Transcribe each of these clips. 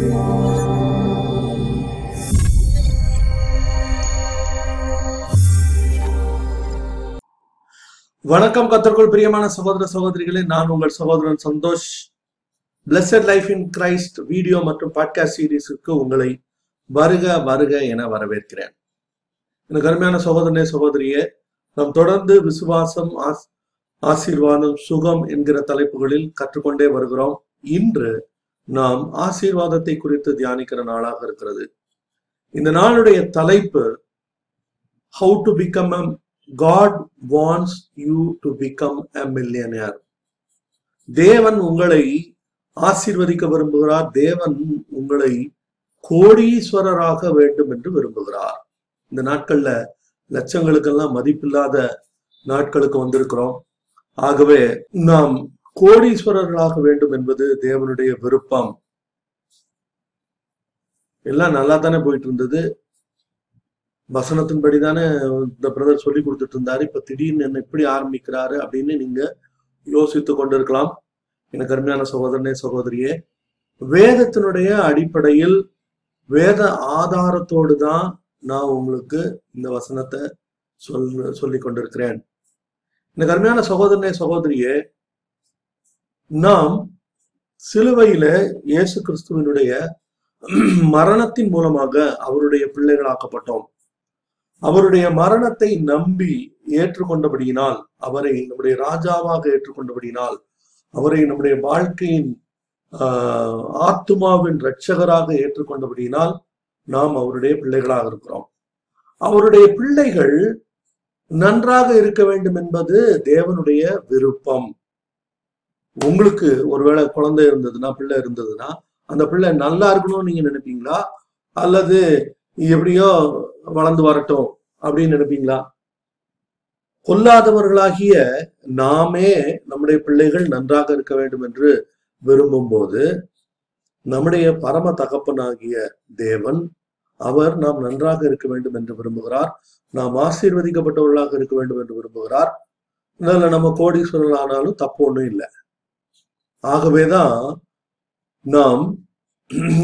வணக்கம் கத்தர்க்குள் பிரியமான சகோதர சகோதரிகளே நான் உங்கள் சகோதரன் Santosh. Blessed life in Christ video மற்றும் பாட்காஸ்ட் சீரீஸுக்கு உங்களை வருக வருக என வரவேற்கிறேன். எனக்கு அருமையான சகோதரனே சகோதரியே நாம் தொடர்ந்து விசுவாசம் ஆஸ்- ஆசீர்வாதம் சுகம் என்கிற தலைப்புகளில் கற்றுக்கொண்டே வருகிறோம். இன்று நாம் ஆசீர்வாதத்தை குறித்து தியானிக்கிற நாளாக இருக்கிறது. இந்த நாளுடைய தலைப்பு how to become a God wants you to become a millionaire தேவன் உங்களை ஆசீர்வதிக்க விரும்புகிறார். தேவன் உங்களை கோடீஸ்வரராக வேண்டும் என்று விரும்புகிறார். இந்த நாட்கள்ல லட்சங்களுக்கெல்லாம் மதிப்பில்லாத நாட்களுக்கு வந்திருக்கிறோம். ஆகவே நாம் கோடீஸ்வரர்களாக வேண்டும் என்பது தேவனுடைய விருப்பம். எல்லாம் நல்லா தானே போயிட்டு இருந்தது வசனத்தின்படி தானே இந்த பிரதர் சொல்லி கொடுத்துட்டு இருந்தாரு இப்ப திடீர்னு என்ன இப்படி ஆரம்பிக்கிறாரு அப்படின்னு நீங்க யோசித்து கொண்டிருக்கலாம். எனக்கு அருமையான சகோதரனே சகோதரியே வேதத்தினுடைய அடிப்படையில் வேத ஆதாரத்தோடு தான் நான் உங்களுக்கு இந்த வசனத்தை சொல் சொல்லி கொண்டிருக்கிறேன். எனக்கு அருமையான சகோதரனே சகோதரியே நாம் சிலுவையில இயேசு கிறிஸ்துவனுடைய மரணத்தின் மூலமாக அவருடைய பிள்ளைகளாக்கப்பட்டோம். அவருடைய மரணத்தை நம்பி ஏற்றுக்கொண்டபடியினால் அவரை நம்முடைய ராஜாவாக ஏற்றுக்கொண்டபடியினால் அவரை நம்முடைய வாழ்க்கையின் ஆஹ், ஆத்துமாவின் இரட்சகராக ஏற்றுக்கொண்டபடியினால் நாம் அவருடைய பிள்ளைகளாக இருக்கிறோம். அவருடைய பிள்ளைகள் நன்றாக இருக்க வேண்டும் என்பது தேவனுடைய விருப்பம். உங்களுக்கு ஒருவேளை குழந்தை இருந்ததுன்னா பிள்ளை இருந்ததுன்னா அந்த பிள்ளை நல்லா இருக்கணும்னு நீங்க நினைப்பீங்களா? அல்லது எப்படியோ வளர்ந்து வரட்டும் அப்படின்னு நினைப்பீங்களா? கொல்லாதவர்களாகிய நாமே நம்முடைய பிள்ளைகள் நன்றாக இருக்க வேண்டும் என்று விரும்பும் போது நம்முடைய பரம தகப்பனாகிய தேவன் அவர் நாம் நன்றாக இருக்க வேண்டும் என்று விரும்புகிறார். நாம் ஆசீர்வதிக்கப்பட்டவர்களாக இருக்க வேண்டும் என்று விரும்புகிறார். அதனால நம்ம கோடீஸ்வரர்கள் ஆனாலும் தப்பு ஒண்ணும் இல்லை. ஆகவேதான் நாம்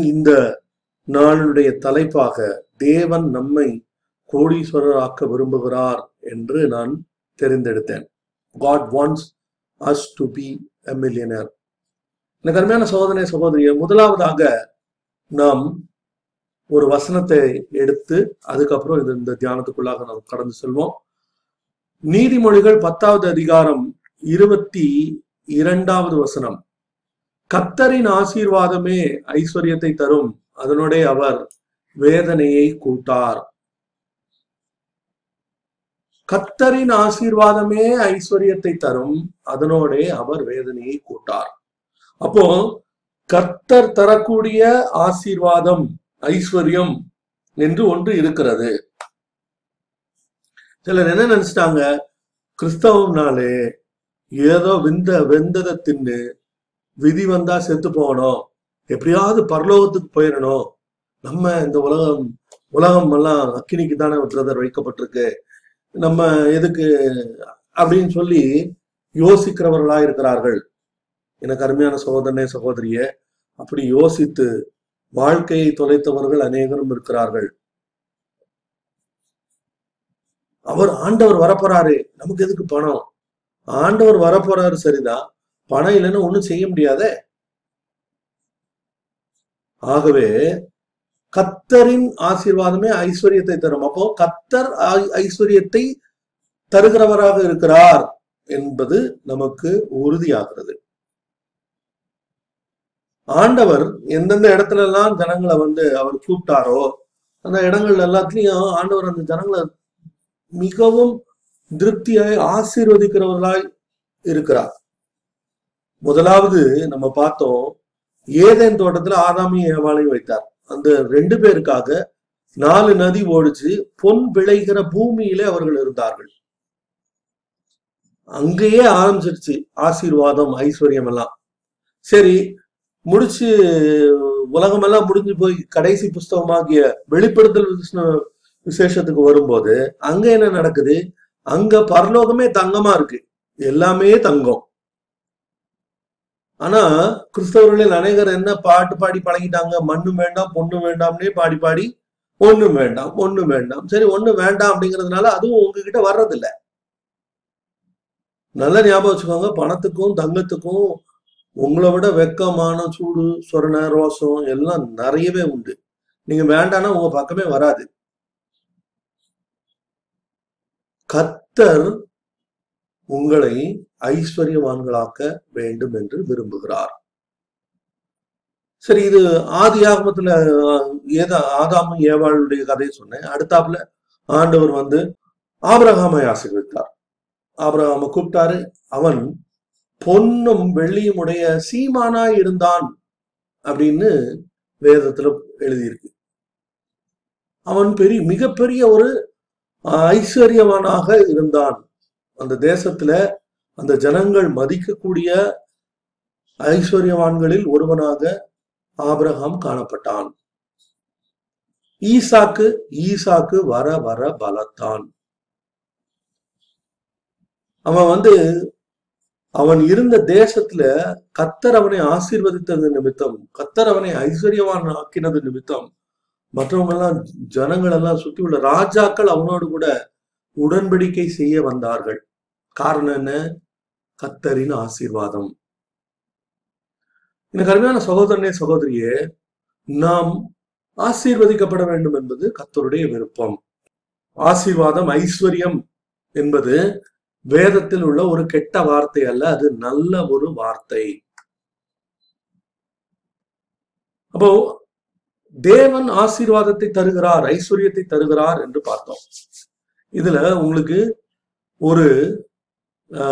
இந்த நாளுடைய தலைப்பாக தேவன் நம்மை கோடீஸ்வரராக்க விரும்புகிறார் என்று நான் தெரிந்தெடுத்தேன். God wants us to be millionaire millionaire. எனக்கு அருமையான சகோதரிய முதலாவதாக நாம் ஒரு வசனத்தை எடுத்து அதுக்கப்புறம் இது இந்த தியானத்துக்குள்ளாக நாம் கடந்து செல்வோம். நீதிமொழிகள் பத்தாவது அதிகாரம் இருபத்தி இரண்டாவது வசனம். கத்தரின் ஆசீர்வாதமே ஐஸ்வர்யத்தை தரும். அதனுடைய அவர் வேதனையை கூட்டார். கத்தரின் ஆசீர்வாதமே ஐஸ்வர்யத்தை தரும். அதனோடே அவர் வேதனையை கூட்டார். அப்போ கர்த்தர் தரக்கூடிய ஆசீர்வாதம் ஐஸ்வர்யம் என்று ஒன்று இருக்கிறது. சிலர் என்ன நினைச்சிட்டாங்க? கிறிஸ்தவம்னாலே ஏதோ விந்த வெந்ததை தின்னு விதி வந்தா செத்து போகணும். எப்படியாவது பரலோகத்துக்கு போயிடணும் நம்ம இந்த உலகம் உலகம் எல்லாம் அக்கினிக்கு தானே பிரதர் வைக்கப்பட்டிருக்கு. நம்ம எதுக்கு அப்படின்னு சொல்லி யோசிக்கிறவர்களா இருக்கிறார்கள். எனக்கு அருமையான சகோதரனே சகோதரிய அப்படி யோசித்து வாழ்க்கையை தொலைத்தவர்கள் அநேகரும் இருக்கிறார்கள். அவர் ஆண்டவர் வரப்போறாரு. நமக்கு எதுக்கு பணம்? ஆண்டவர் வரப்போறாரு சரிதான். பணம் இல்லைன்னா ஒண்ணும் செய்ய முடியாதே? ஆகவே கத்தரின் ஆசீர்வாதமே ஐஸ்வர்யத்தை தரும். அப்போ கத்தர் ஐ- ஐஸ்வர்யத்தை தருகிறவராக இருக்கிறார் என்பது நமக்கு உறுதியாகிறது. ஆண்டவர் எந்தெந்த இடத்துல எல்லாம் ஜனங்களை வந்து அவர் கூப்பிட்டாரோ அந்த இடங்கள் எல்லாத்துலயும் ஆண்டவர் அந்த ஜனங்களை மிகவும் திருப்தியாய் ஆசீர்வதிக்கிறவர்களாய் இருக்கிறார். முதலாவது நம்ம பார்த்தோம் ஏதேன் தோட்டத்துல ஆதாமி ஏவாளையும் வைத்தார். அந்த ரெண்டு பேருக்காக நாலு நதி ஓடிச்சு பொன் விளைகிற பூமியிலே அவர்கள் இருந்தார்கள். அங்கேயே ஆரம்பிச்சிருச்சு ஆசீர்வாதம் ஐஸ்வர்யம் எல்லாம். சரி முடிச்சு உலகமெல்லாம் முடிஞ்சு போய் கடைசி புஸ்தகமாகிய வெளிப்படுத்தல் விச- விசேஷத்துக்கு வரும்போது அங்க என்ன நடக்குது? அங்க பரலோகமே தங்கமா இருக்கு. எல்லாமே தங்கம். ஆனா கிறிஸ்தவர்களில் அநேகர் என்ன பாட்டு பாடி பழகிட்டாங்க? மண்ணும் வேண்டாம் பொண்ணும் வேண்டாம்னே பாடி பாடி ஒண்ணும் வேண்டாம் ஒண்ணும் வேண்டாம். சரி ஒண்ணு வேண்டாம் அப்படிங்கிறதுனால அதுவும் உங்ககிட்ட வர்றதில்ல. நல்லா ஞாபகம் வச்சுக்கோங்க பணத்துக்கும் தங்கத்துக்கும் உங்களை விட வெக்கமான சூடு சொரண ரோசம் எல்லாம் நிறையவே உண்டு. நீங்க வேண்டாம்னா உங்க பக்கமே வராது. கத்தர் உங்களை ஐஸ்வர்யவான்களாக்க வேண்டும் என்று விரும்புகிறார். சரி இது ஆதி ஆகமத்துல ஏதா ஆதாமும் ஏவாளுடைய கதையை சொன்னேன். அடுத்தாப்புல ஆண்டவர் வந்து ஆபிரகாமை ஆசீர்வித்தார் ஆபிரகாமை கூப்பிட்டாரு அவன் பொன்னும் வெள்ளியும் உடைய சீமானா இருந்தான் அப்படின்னு வேதத்துல எழுதியிருக்கு. அவன் பெரிய மிகப்பெரிய ஒரு ஐஸ்வர்யவானாக இருந்தான். அந்த தேசத்துல அந்த ஜனங்கள் மதிக்கக்கூடிய ஐஸ்வர்யவான்களில் ஒருவனாக ஆபிரகாம் காணப்பட்டான். ஈசாக்கு ஈசாக்கு வர வர பலத்தான். அவன் வந்து அவன் இருந்த தேசத்துல கத்தர் அவனை ஆசீர்வதித்தது நிமித்தம் கத்தர் அவனை ஐஸ்வர்யவான் ஆக்கினது நிமித்தம் மற்றவங்க எல்லாம் ஜனங்கள் எல்லாம் சுத்தி உள்ள ராஜாக்கள் அவனோடு கூட உடன்படிக்கை செய்ய வந்தார்கள். காரணம் என்ன? கத்தரின் ஆசீர்வாதம். எனக்கு அருமையான சகோதரனே சகோதரியே நாம் ஆசீர்வதிக்கப்பட வேண்டும் என்பது கத்தருடைய விருப்பம். ஆசீர்வாதம் ஐஸ்வர்யம் என்பது வேதத்தில் உள்ள ஒரு கெட்ட வார்த்தை அல்ல அது நல்ல ஒரு வார்த்தை. அப்போ தேவன் ஆசீர்வாதத்தை தருகிறார் ஐஸ்வர்யத்தை தருகிறார் என்று பார்த்தோம். இதுல உங்களுக்கு ஒரு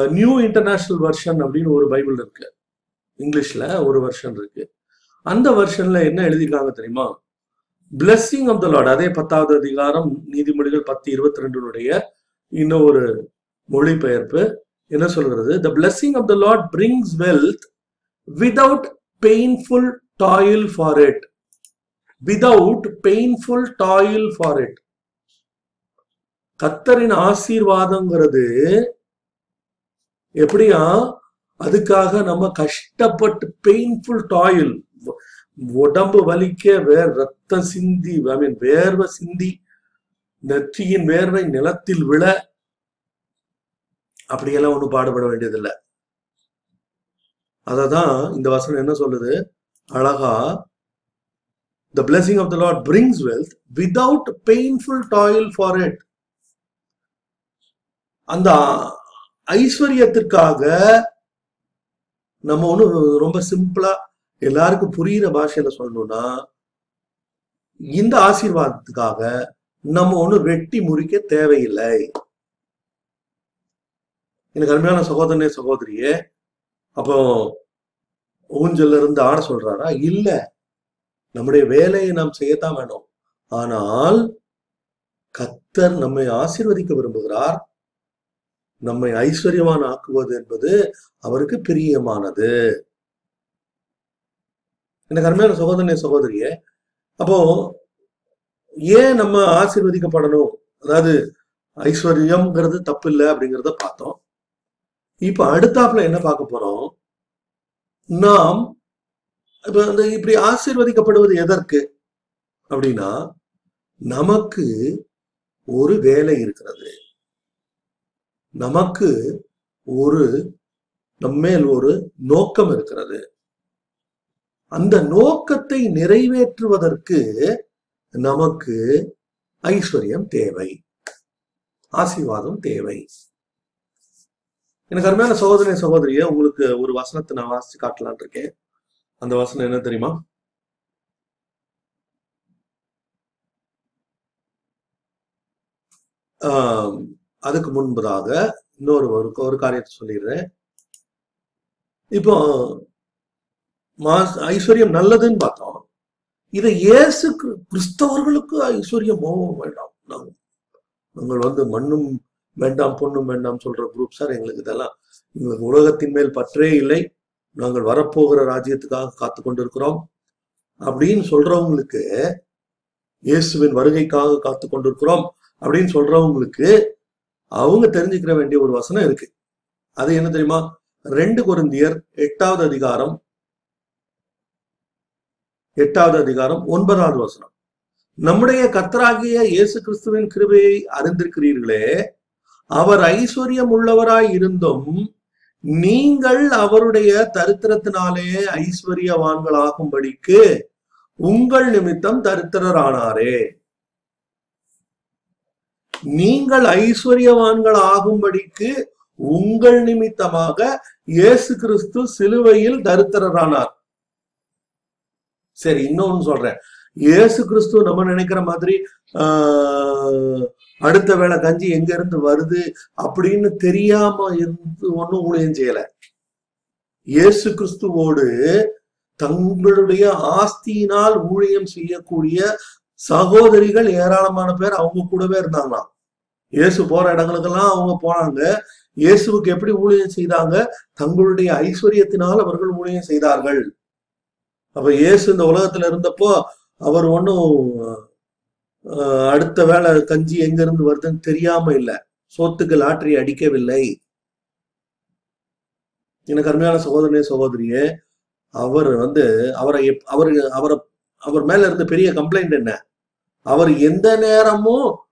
நியூ இன்டர்நேஷனல் வெர்ஷன் அப்படின்னு ஒரு பைபிள் இருக்கு. இங்கிலீஷ்ல ஒரு வெர்ஷன் இருக்கு. அந்த வெர்ஷன்ல என்ன எழுதியிருக்காங்க தெரியுமா? பிளஸ்ஸிங் ஆஃப் த லார்ட் அதே பத்தாவது அதிகாரம் நீதிமொழிகள் பத்து இருபத்தி ரெண்டுனுடைய இன்னும் ஒரு மொழிபெயர்ப்பு. என்ன சொல்கிறது? The blessing of the Lord brings wealth without painful toil for it without painful toil for it கத்தரின் ஆசீர்வாதங்கிறது எப்படியா? அதுக்காக நம்ம கஷ்டப்பட்டு பெயின்ஃபுல் டாயில் உடம்பு வலிக்க வேர் ரத்த சிந்தி ஐ மீன் வேர்வை சிந்தி நெற்றியின் வேர்வை நிலத்தில் விழ. அப்படியெல்லாம் ஒண்ணும் பாடுபட வேண்டியதில்லை. அததான் இந்த வசனம் என்ன சொல்லுது? அழகா the blessing of the Lord brings wealth without painful toil for it அந்த ஐஸ்வர்யத்திற்காக நம்ம ஒண்ணு ரொம்ப சிம்பிளா எல்லாருக்கும் புரியுற பாஷையில சொல்லணும்னா இந்த ஆசீர்வாதத்துக்காக நம்ம ஒண்ணு வெட்டி முறிக்க தேவையில்லை. எனக்கு அருமையான சகோதரனே சகோதரியே அப்போ ஊஞ்சல்ல இருந்து ஆட சொல்றாரா? இல்ல. நம்முடைய வேலையை நாம் செய்யத்தான் வேணும். ஆனால் கத்தர் நம்மை ஆசீர்வதிக்க விரும்புகிறார். நம்மை ஐஸ்வர்யமான ஆக்குவது என்பது அவருக்கு பிரியமானது. எனக்கு அருமையான சகோதரனே சகோதரிய அப்போ ஏன் நம்ம ஆசீர்வதிக்கப்படணும்? அதாவது ஐஸ்வர்யம்ங்கிறது தப்பு இல்லை அப்படிங்கிறத பார்த்தோம். இப்ப அடுத்தாப்புல என்ன பார்க்க போறோம்? நாம் இப்ப அந்த இப்படி ஆசீர்வதிக்கப்படுவது எதற்கு அப்படின்னா நமக்கு ஒரு வேலை இருக்கிறது. நமக்கு ஒரு நம்மேல் ஒரு நோக்கம் இருக்கிறது. அந்த நோக்கத்தை நிறைவேற்றுவதற்கு நமக்கு ஐஸ்வர்யம் தேவை. ஆசீர்வாதம் தேவை. எனக்கு அருமையான சகோதரி சகோதரிய உங்களுக்கு ஒரு வசனத்தை நான் வாசிச்சு காட்டலான் இருக்கேன். அந்த வசனம் என்ன தெரியுமா? ஆஹ் அதுக்கு முன்பதாக இன்னொரு ஒரு ஒரு காரியத்தை சொல்லிடுறேன். இப்போ மாஸ் ஐஸ்வர்யம் நல்லதுன்னு பார்த்தோம். இதை இயேசு கிறிஸ்தவர்களுக்கு ஐஸ்வர்யம் மோகம் வேண்டாம். நாங்கள் நாங்கள் வந்து மண்ணும் வேண்டாம் பொண்ணும் வேண்டாம் சொல்ற குரூப் சார் எங்களுக்கு இதெல்லாம் எங்களுக்கு உலகத்தின் மேல் பற்றே இல்லை. நாங்கள் வரப்போகிற ராஜ்யத்துக்காக காத்து கொண்டிருக்கிறோம். அப்படின்னு சொல்றவங்களுக்கு இயேசுவின் வருகைக்காக காத்து கொண்டிருக்கிறோம். அப்படின்னு சொல்றவங்களுக்கு அவங்க தெரிஞ்சுக்கிற வேண்டிய ஒரு வசனம் இருக்கு. அது என்ன தெரியுமா? ரெண்டு குருந்தியர் எட்டாவது அதிகாரம் எட்டாவது அதிகாரம் ஒன்பதாவது வசனம். நம்முடைய கர்த்தராகிய இயேசு கிறிஸ்துவின் கிருபையை அறிந்திருக்கிறீர்களே அவர் ஐஸ்வர்யம் உள்ளவராய் இருந்தும் நீங்கள் அவருடைய தரித்திரத்தினாலே ஐஸ்வர்யவான்களாகும்படிக்கு உங்கள் நிமித்தம் தரித்திரரானாரே. நீங்கள் ஐஸ்வர்யவான்கள் ஆகும்படிக்கு உங்கள் நிமித்தமாக இயேசு கிறிஸ்து சிலுவையில் தரித்திரரானார். சரி இன்னொன்னு சொல்றேன். இயேசு கிறிஸ்து நம்ம நினைக்கிற மாதிரி ஆஹ், அடுத்த வேளை கஞ்சி எங்க இருந்து வருது அப்படின்னு தெரியாம இருந்து ஒண்ணும் ஊழியம் செய்யல. இயேசு கிறிஸ்துவோடு தங்களுடைய ஆஸ்தியினால் ஊழியம் செய்யக்கூடிய சகோதரிகள் ஏராளமான பேர் அவங்க கூடவே இருந்தாங்களாம். இயேசு போற இடங்களுக்கெல்லாம் அவங்க போனாங்க. இயேசுவுக்கு எப்படி ஊழியம் செய்தாங்க? தங்களுடைய ஐஸ்வர்யத்தினால் அவர்கள் ஊழியம் செய்தார்கள். அப்ப இயேசு இந்த உலகத்துல இருந்தப்போ அவர் ஒன்றும் அடுத்த வேளை கஞ்சி எங்க இருந்து வருதுன்னு தெரியாம இல்லை. சோத்துக்கு லாட்டரி அடிக்கவில்லை. எனக்கு அருமையான சகோதரனே சகோதரியே அவர் வந்து அவரை எப்- அவர் அவரை அவர் மேல இருந்த பெரிய கம்ப்ளைண்ட் என்ன? அவர் எந்த நேரமும்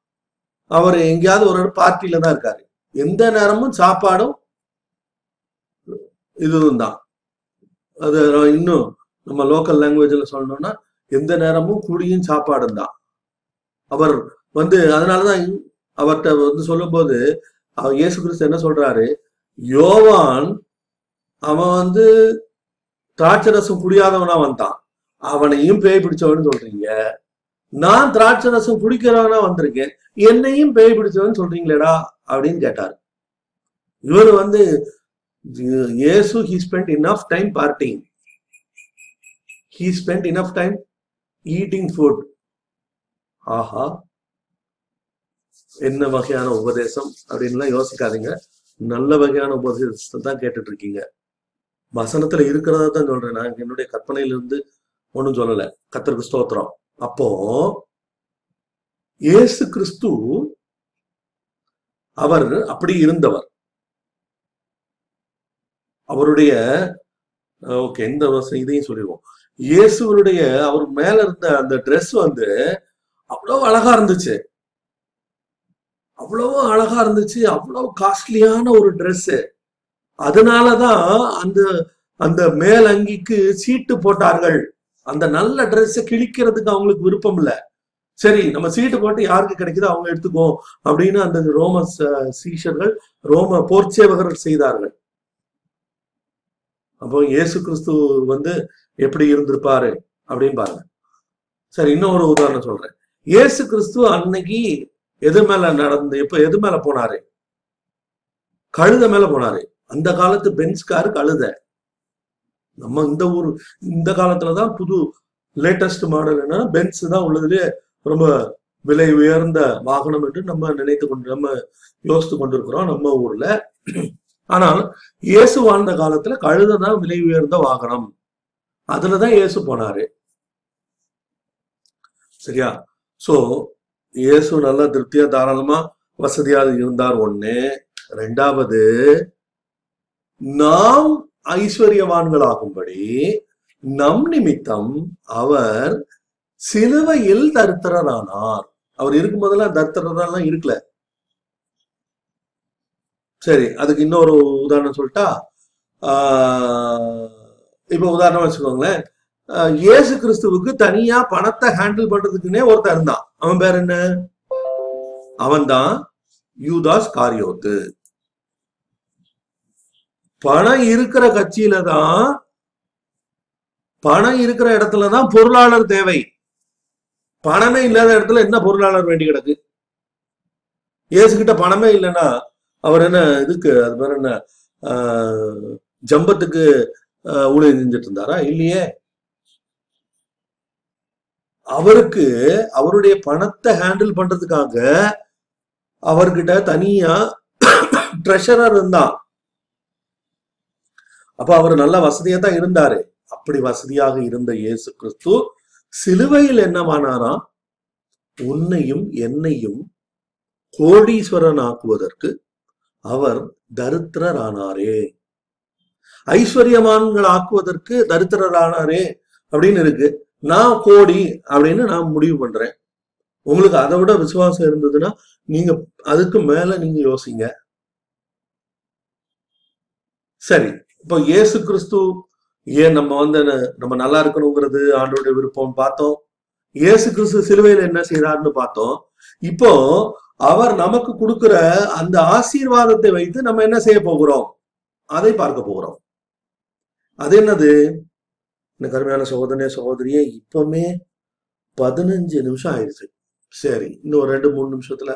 அவர் எங்கேயாவது ஒரு பார்ட்டியில தான் இருக்காரு. எந்த நேரமும் சாப்பாடும் இதுவும் தான். அது இன்னும் நம்ம லோக்கல் லாங்குவேஜ்ல சொல்லணும்னா எந்த நேரமும் குடியும் சாப்பாடும் தான். அவர் வந்து அதனாலதான் அவர்கிட்ட வந்து சொல்லும்போது அவர் இயேசு கிறிஸ்து என்ன சொல்றாரு? யோவான் அவன் வந்து திராட்சரசம் குடியாதவனா வந்தான் அவனையும் பேய் பிடிச்சவன்னு சொல்றீங்க. நான் திராட்சை ரசம் குடிக்கிறவனா வந்திருக்கேன். என்னையும் பேய் பிடிச்சவன் சொல்றீங்களேடா அப்படின்னு கேட்டார். இவர் வந்து இயேசு he spend enough time partying he spend enough time eating food ஆஹா. என்ன வகையான உபதேசம் அப்படின்லாம் யோசிக்காதீங்க. நல்ல வகையான உபதேசத்தை தான் கேட்டுட்டு இருக்கீங்க வசனத்துல இருக்கிறதா தான் சொல்றேன். நான் என்னுடைய கற்பனையிலிருந்து ஒன்றும் சொல்லலை. கத்தருக்கு ஸ்தோத்திரம். அப்போ இயேசு கிறிஸ்து அவர் அப்படி இருந்தவர். அவருடைய ஓகே இந்த இதையும் சொல்லிடுவோம். இயேசுவருடைய அவர் மேல இருந்த அந்த ட்ரெஸ் வந்து அவ்வளவு அழகா இருந்துச்சு. அவ்வளவு அழகா இருந்துச்சு அவ்வளவு காஸ்ட்லியான ஒரு ட்ரெஸ் அதனாலதான் அந்த அந்த மேல் அங்கிக்கு சீட்டு போட்டார்கள். அந்த நல்ல ட்ரெஸ்ஸை கிழிக்கிறதுக்கு அவங்களுக்கு விருப்பம் இல்ல. சரி நம்ம சீட்டு போட்டு யாருக்கு கிடைக்குதோ அவங்க எடுத்துக்கோ அப்படின்னு அந்த ரோம சீஷர்கள் ரோம போர்ச்சேவகர்கள் செய்தார்கள். அப்போ இயேசு கிறிஸ்து வந்து எப்படி இருந்திருப்பாரு அப்படின்னு பாருங்க. சரி இன்னும் ஒரு உதாரணம் சொல்றேன். இயேசு கிறிஸ்து அன்னைக்கு எது மேல நடந்து எப்ப எது மேல போனாரு? கழுத மேல போனாரு. அந்த காலத்து பென்ஸ் காரு கழுத. நம்ம இந்த ஊர் இந்த காலத்துல தான் புது லேட்டஸ்ட் மாடல் என்னன்னா பென்ஸ் தான் உள்ளதுலயே ரொம்ப விலை உயர்ந்த வாகனம் என்று நம்ம நினைத்து கொண்டு நம்ம யோசித்து கொண்டிருக்கிறோம் நம்ம ஊர்ல. ஆனால் இயேசு வாழ்ந்த காலத்துல கழுத தான் விலை உயர்ந்த வாகனம். அதுலதான் இயேசு போனாரு. சரியா? சோ இயேசு நல்லா திருப்தியா தாராளமா வசதியா இருந்தார். ஒண்ணு. ரெண்டாவது நாம் ஐஸ்வர்யவான்களாகும்படி நம் நிமித்தம் அவர் சிலுவையில் தரித்திரரானார். அவர் இருக்கும் போதெல்லாம் தரித்திரரெல்லாம் இருக்கல. சரி அதுக்கு இன்னொரு உதாரணம் சொல்லிட்டா ஆஹ் இப்ப உதாரணம் வச்சுக்கோங்களேன். இயேசு கிறிஸ்துவுக்கு தனியா பணத்தை ஹேண்டில் பண்றதுக்குன்னே ஒருத்தர் இருந்தான். அவன் பேர் என்ன? அவன்தான் யூதாஸ் காரியோத்து. பணம் இருக்கிற கட்சியில தான் பணம் இருக்கிற இடத்துல தான் பொருளாளர் தேவை. பணமே இல்லாத இடத்துல என்ன பொருளாளர் வேண்டி கிடக்கு? ஏசுகிட்ட பணமே இல்லைன்னா அவர் என்ன இதுக்கு அது பேர் என்ன ஆஹ், ஜம்பத்துக்கு ஊழியர் ஊழியம் செஞ்சுட்டு இருந்தாரா? இல்லையே. அவருக்கு அவருடைய பணத்தை ஹேண்டில் பண்றதுக்காக அவர்கிட்ட தனியா ட்ரெஷரர் இருந்தான். அப்ப அவர் நல்ல வசதியா தான் இருந்தாரு. அப்படி வசதியாக இருந்த இயேசு கிறிஸ்து சிலுவையில் என்னவானாராம்? உன்னையும் என்னையும் கோடீஸ்வரன் ஆக்குவதற்கு அவர் தரித்திரரானாரே. ஐஸ்வர்யமான்கள் ஆக்குவதற்கு தரித்திரரானாரே அப்படின்னு இருக்கு. நான் கோடி அப்படின்னு நான் முடிவு பண்றேன். உங்களுக்கு அதை விட விசுவாசம் இருந்ததுன்னா நீங்க அதுக்கு மேல நீங்க யோசிங்க. சரி. இப்போ இயேசு கிறிஸ்து ஏன் நம்ம வந்து நம்ம நல்லா இருக்கணுங்கிறது ஆண்டோட விருப்பம் பார்த்தோம். இயேசு கிறிஸ்து சிலுவையில் என்ன செய்யறாருன்னு பார்த்தோம். இப்போ அவர் நமக்கு கொடுக்கிற அந்த ஆசீர்வாதத்தை வைத்து நம்ம என்ன செய்ய போகிறோம்? அதை பார்க்க போகிறோம். அது என்னது? இந்த கருமையான சகோதரனே சகோதரியே இப்பவுமே பதினஞ்சு நிமிஷம் ஆயிடுச்சு. சரி இன்னும் ஒரு ரெண்டு மூணு நிமிஷத்துல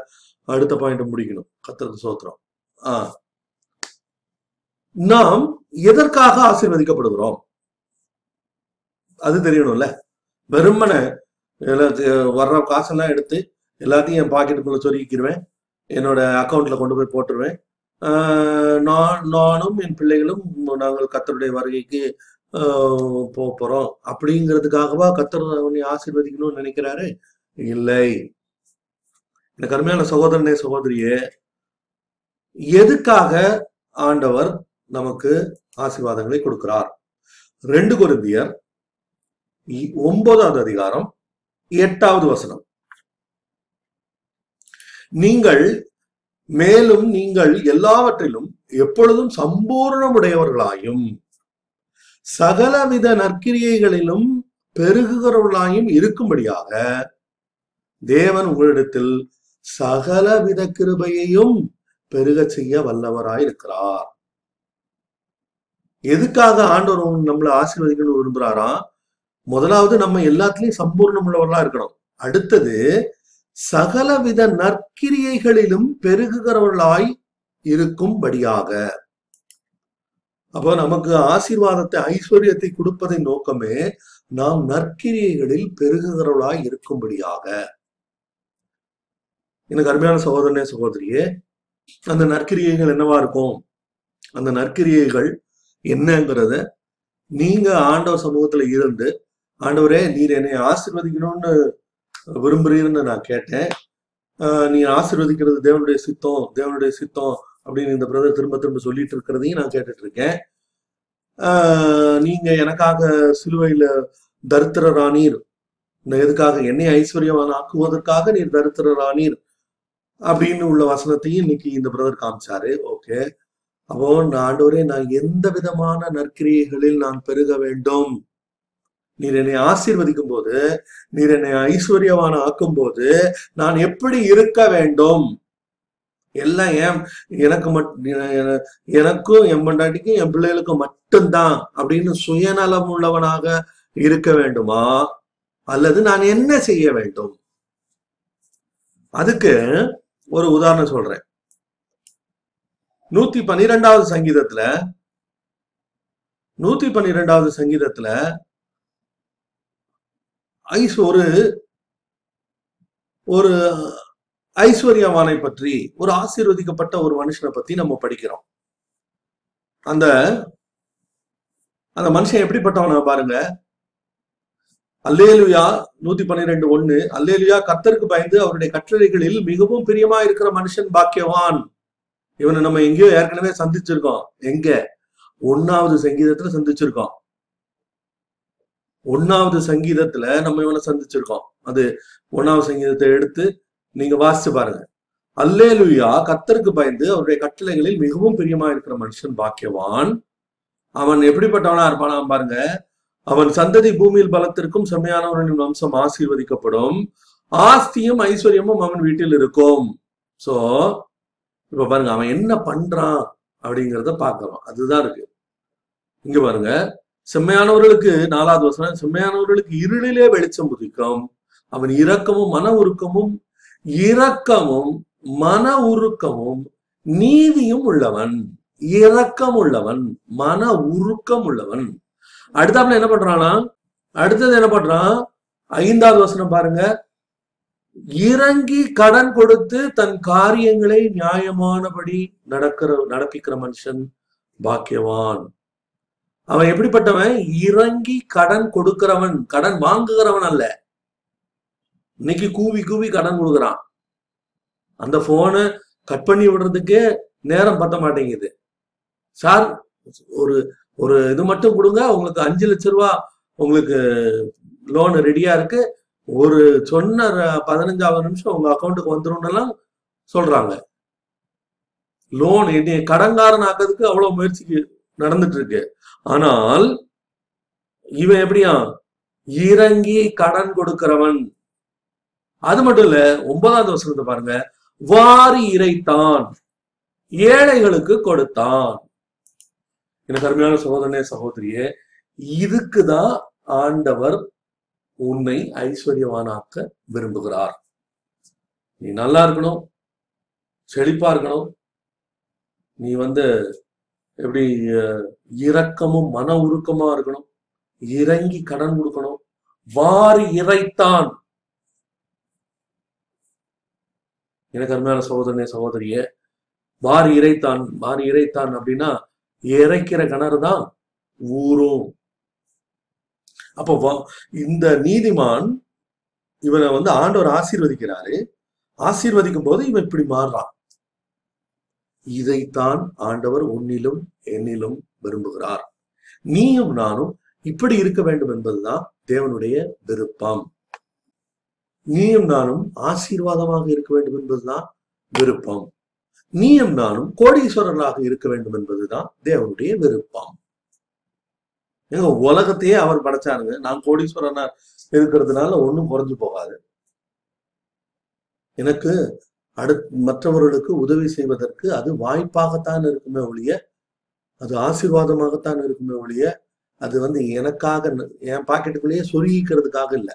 அடுத்த பாயிண்ட் முடிக்கணும். கத்திரத்து சோத்திரம் ஆ. நாம் எதற்காக ஆசீர்வதிக்கப்படுகிறோம்? அது தெரியணும்ல. வெறுமனை வர்ற காசெல்லாம் எடுத்து எல்லாத்தையும் என் பாக்கெட்டுக்குள்ள சொருக்கிடுவேன் என்னோட அக்கௌண்ட்ல கொண்டு போய் போட்டுருவேன். ஆஹ் நான் நானும் என் பிள்ளைகளும் நாங்கள் கத்தருடைய வருகைக்கு ஆஹ் போறோம். அப்படிங்கிறதுக்காகவா கத்தர் உன்னை ஆசீர்வதிக்கணும்னு நினைக்கிறாரு? இல்லை. இந்த கருமையான சகோதரனே சகோதரியே எதுக்காக ஆண்டவர் நமக்கு ஆசீர்வாதங்களை கொடுக்கிறார். ரெண்டு கொரிந்தியர் ஒன்பதாவது அதிகாரம் எட்டாவது வசனம். நீங்கள் மேலும் நீங்கள் எல்லாவற்றிலும் எப்பொழுதும் சம்பூர்ணமுடையவர்களாயும் சகலவித நற்கிரியைகளிலும் பெருகுகிறவர்களாயும் இருக்கும்படியாக தேவன் உங்களிடத்தில் சகலவித கிருபையையும் பெருகச் செய்ய வல்லவராயிருக்கிறார். எதுக்காக ஆண்டவர் நம்மளை ஆசீர்வதிக்கணும்னு விரும்புறாராம் முதலாவது நம்ம எல்லாத்துலயும் சம்பூர்ணம் உள்ளவர்களா இருக்கணும். அடுத்தது சகலவித நற்கிரியைகளிலும் பெருகுகிறவர்களாய் இருக்கும்படியாக. அப்போ நமக்கு ஆசீர்வாதத்தை ஐஸ்வர்யத்தை கொடுப்பதின் நோக்கமே நாம் நற்கிரியைகளில் பெருகுகிறவர்களாய் இருக்கும்படியாக. எனக்கு அருமையான சகோதரனே சகோதரியே அந்த நற்கிரியைகள் என்னவா இருக்கும்? அந்த நற்கிரியைகள் என்னங்கிறத நீங்க ஆண்டவர் சமூகத்துல இருந்து ஆண்டவரே நீர் என்னை ஆசிர்வதிக்கணும்னு விரும்புறீர்னு நான் கேட்டேன். நீ ஆசிர்வதிக்கிறது தேவனுடைய சித்தம் தேவனுடைய சித்தம் அப்படின்னு இந்த பிரதர் திரும்ப திரும்ப சொல்லிட்டு இருக்கிறதையும் நான் கேட்டுட்டு இருக்கேன். ஆஹ் நீங்க எனக்காக சிலுவையில தரித்திர ராணீர் எதுக்காக என்னை ஐஸ்வர்யமான ஆக்குவதற்காக நீர் தரித்திர ராணீர் அப்படின்னு உள்ள வசனத்தையும் இன்னைக்கு இந்த பிரதர் காமிச்சாரு. ஓகே அப்போ நான் ஆண்டவரே நான் எந்த விதமான நற்கிரியைகளில் நான் பெருக வேண்டும்? நீர் என்னை ஆசீர்வதிக்கும் போது நீர் என்னை ஐஸ்வர்யவான ஆக்கும் போது நான் எப்படி இருக்க வேண்டும்? எல்லாம் ஏன் எனக்கு மட் எனக்கும் என் பண்டாட்டிக்கும் என் பிள்ளைகளுக்கும் மட்டும்தான் அப்படின்னு சுயநலம் உள்ளவனாக இருக்க வேண்டுமா? அல்லது நான் என்ன செய்ய வேண்டும்? அதுக்கு ஒரு உதாரணம் சொல்றேன். நூத்தி பன்னிரெண்டாவது சங்கீதத்துல நூத்தி பன்னிரெண்டாவது சங்கீதத்துல ஐஸ் ஒரு ஒரு ஐஸ்வர்யவானை பற்றி ஒரு ஆசீர்வதிக்கப்பட்ட ஒரு மனுஷனை பத்தி நம்ம படிக்கிறோம். அந்த அந்த மனுஷன் எப்படிப்பட்டவன பாருங்க. அல்லேலுயா நூத்தி பன்னிரெண்டு ஒண்ணு அல்லேலுயா கத்தருக்கு பயந்து அவருடைய கட்டளைகளில் மிகவும் பிரியமா இருக்கிற மனுஷன் பாக்கியவான். இவனை நம்ம எங்கேயோ ஏற்கனவே சந்திச்சிருக்கோம். எங்க? ஒன்னாவது சங்கீதத்துல சந்திச்சிருக்கோம். ஒன்னாவது சங்கீதத்துல நம்ம இவனை சந்திச்சிருக்கோம். அது ஒன்னாவது சங்கீதத்தை எடுத்து நீங்க வாசிச்சு பாருங்க. அல்லேலுயா கத்தருக்கு பயந்து அவருடைய கட்டளைகளில் மிகவும் பிரியமா இருக்கிற மனுஷன் பாக்கியவான். அவன் எப்படிப்பட்டவனா இருப்பானா பாருங்க. அவன் சந்ததி பூமியில் பலத்திற்கும் செம்மையானவர்களின் வம்சம் ஆசீர்வதிக்கப்படும். ஆஸ்தியும் ஐஸ்வர்யமும் அவன் வீட்டில் இருக்கும். சோ இப்ப பாருங்க அவன் என்ன பண்றான் அப்படிங்கிறத பார்க்கிறோம். அதுதான் இருக்கு. இங்க பாருங்க செம்மையானவர்களுக்கு நாலாவது வசனம் செம்மையானவர்களுக்கு இருளிலே வெளிச்சம் உதிக்கும். அவன் இரக்கமும் மன உருக்கமும் இரக்கமும் மன உருக்கமும் நீதியும் உள்ளவன். இரக்கம் உள்ளவன் மன உருக்கம் உள்ளவன். அடுத்தாப்புல என்ன பண்றானா? அடுத்தது என்ன பண்றான்? ஐந்தாவது வசனம் பாருங்க இறங்கி கடன் கொடுத்து தன் காரியங்களை நியாயமானபடி நடக்கிற நடப்பிக்கிற மனுஷன் பாக்கியவான். அவன் எப்படிப்பட்டவன்? இறங்கி கடன் கொடுக்கிறவன் கடன் வாங்குகிறவன் அல்ல. இன்னைக்கு கூவி கூவி கடன் கொடுக்குறான். அந்த போனை கட் பண்ணி விடுறதுக்கே நேரம் பத்த மாட்டேங்குது. சார் ஒரு ஒரு இது மட்டும் கொடுங்க. உங்களுக்கு அஞ்சு லட்ச ரூபா உங்களுக்கு லோன் ரெடியா இருக்கு. ஒரு சொன்ன பதினஞ்சாவது நிமிஷம் உங்க அக்கௌண்ட்டுக்கு வந்துரும்னெல்லாம் சொல்றாங்க. லோன் என்னைய கடன்காரன் ஆக்கிறதுக்கு அவ்வளவு முயற்சிக்கு நடந்துட்டு இருக்கு ஆனால் இவன் எப்படியா? இறங்கி கடன் கொடுக்கிறவன். அது மட்டும் இல்ல ஒன்பதாவது வசனத்தை பாருங்க. வாரி இறைத்தான். ஏழைகளுக்கு கொடுத்தான். எனக்கு அருமையான சகோதரனே சகோதரியே இதுக்குதான் ஆண்டவர் உன்னை ஐஸ்வர்யவானாக்க விரும்புகிறார். நீ நல்லா இருக்கணும். செழிப்பா இருக்கணும். நீ வந்து எப்படி இரக்கமும் மன உருக்கமா இருக்கணும். இறங்கி கடன் கொடுக்கணும். வாரி இறைத்தான். எனக்கு அருமையான சகோதரனே சகோதரிய வாரி இறைத்தான் வாரி இறைத்தான் அப்படின்னா இறைக்கிற கிணறு தான் ஊரும். அப்போ வா- இந்த நீதிமான் இவனை வந்து ஆண்டவர் ஆசீர்வதிக்கிறாரு. ஆசீர்வதிக்கும் போது இவன் இப்படி மாறுறான். இதைத்தான் ஆண்டவர் உன்னிலும் என்னிலும் விரும்புகிறார். நீயும் நானும் இப்படி இருக்க வேண்டும் என்பதுதான் தேவனுடைய விருப்பம். நீயும் நானும் ஆசீர்வாதமாக இருக்க வேண்டும் என்பதுதான் விருப்பம். நீயும் நானும் கோடீஸ்வரர்களாக இருக்க வேண்டும் என்பதுதான் தேவனுடைய விருப்பம். ஏங்க உலகத்தையே அவர் படைச்சாருங்க. நான் கோடீஸ்வரனா இருக்கிறதுனால ஒண்ணும் குறைஞ்சு போகாது. எனக்கு அடுத் மற்றவர்களுக்கு உதவி செய்வதற்கு அது வாய்ப்பாகத்தான் இருக்குமே ஒழிய அது ஆசீர்வாதமாகத்தான் இருக்குமே ஒழிய அது வந்து எனக்காக என் பாக்கெட்டுக்குள்ளேயே சொருகிக்கிறதுக்காக இல்ல.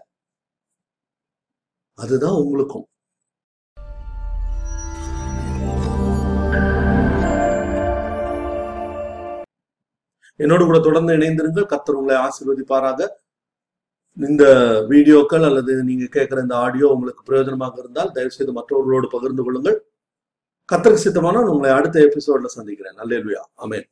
அதுதான் உங்களுக்கும். என்னோடு கூட தொடர்ந்து இணைந்திருங்கள். கத்தர் உங்களை ஆசீர்வதிப்பாராக. இந்த வீடியோக்கள் அல்லது நீங்க கேட்கிற இந்த ஆடியோ உங்களுக்கு பிரயோஜனமாக இருந்தால் தயவு செய்து மற்றவர்களோடு பகிர்ந்து கொள்ளுங்கள். கத்தருக்கு சித்தமான உங்களை அடுத்த எபிசோட்ல சந்திக்கிறேன். நல்லேலுயா அமேன்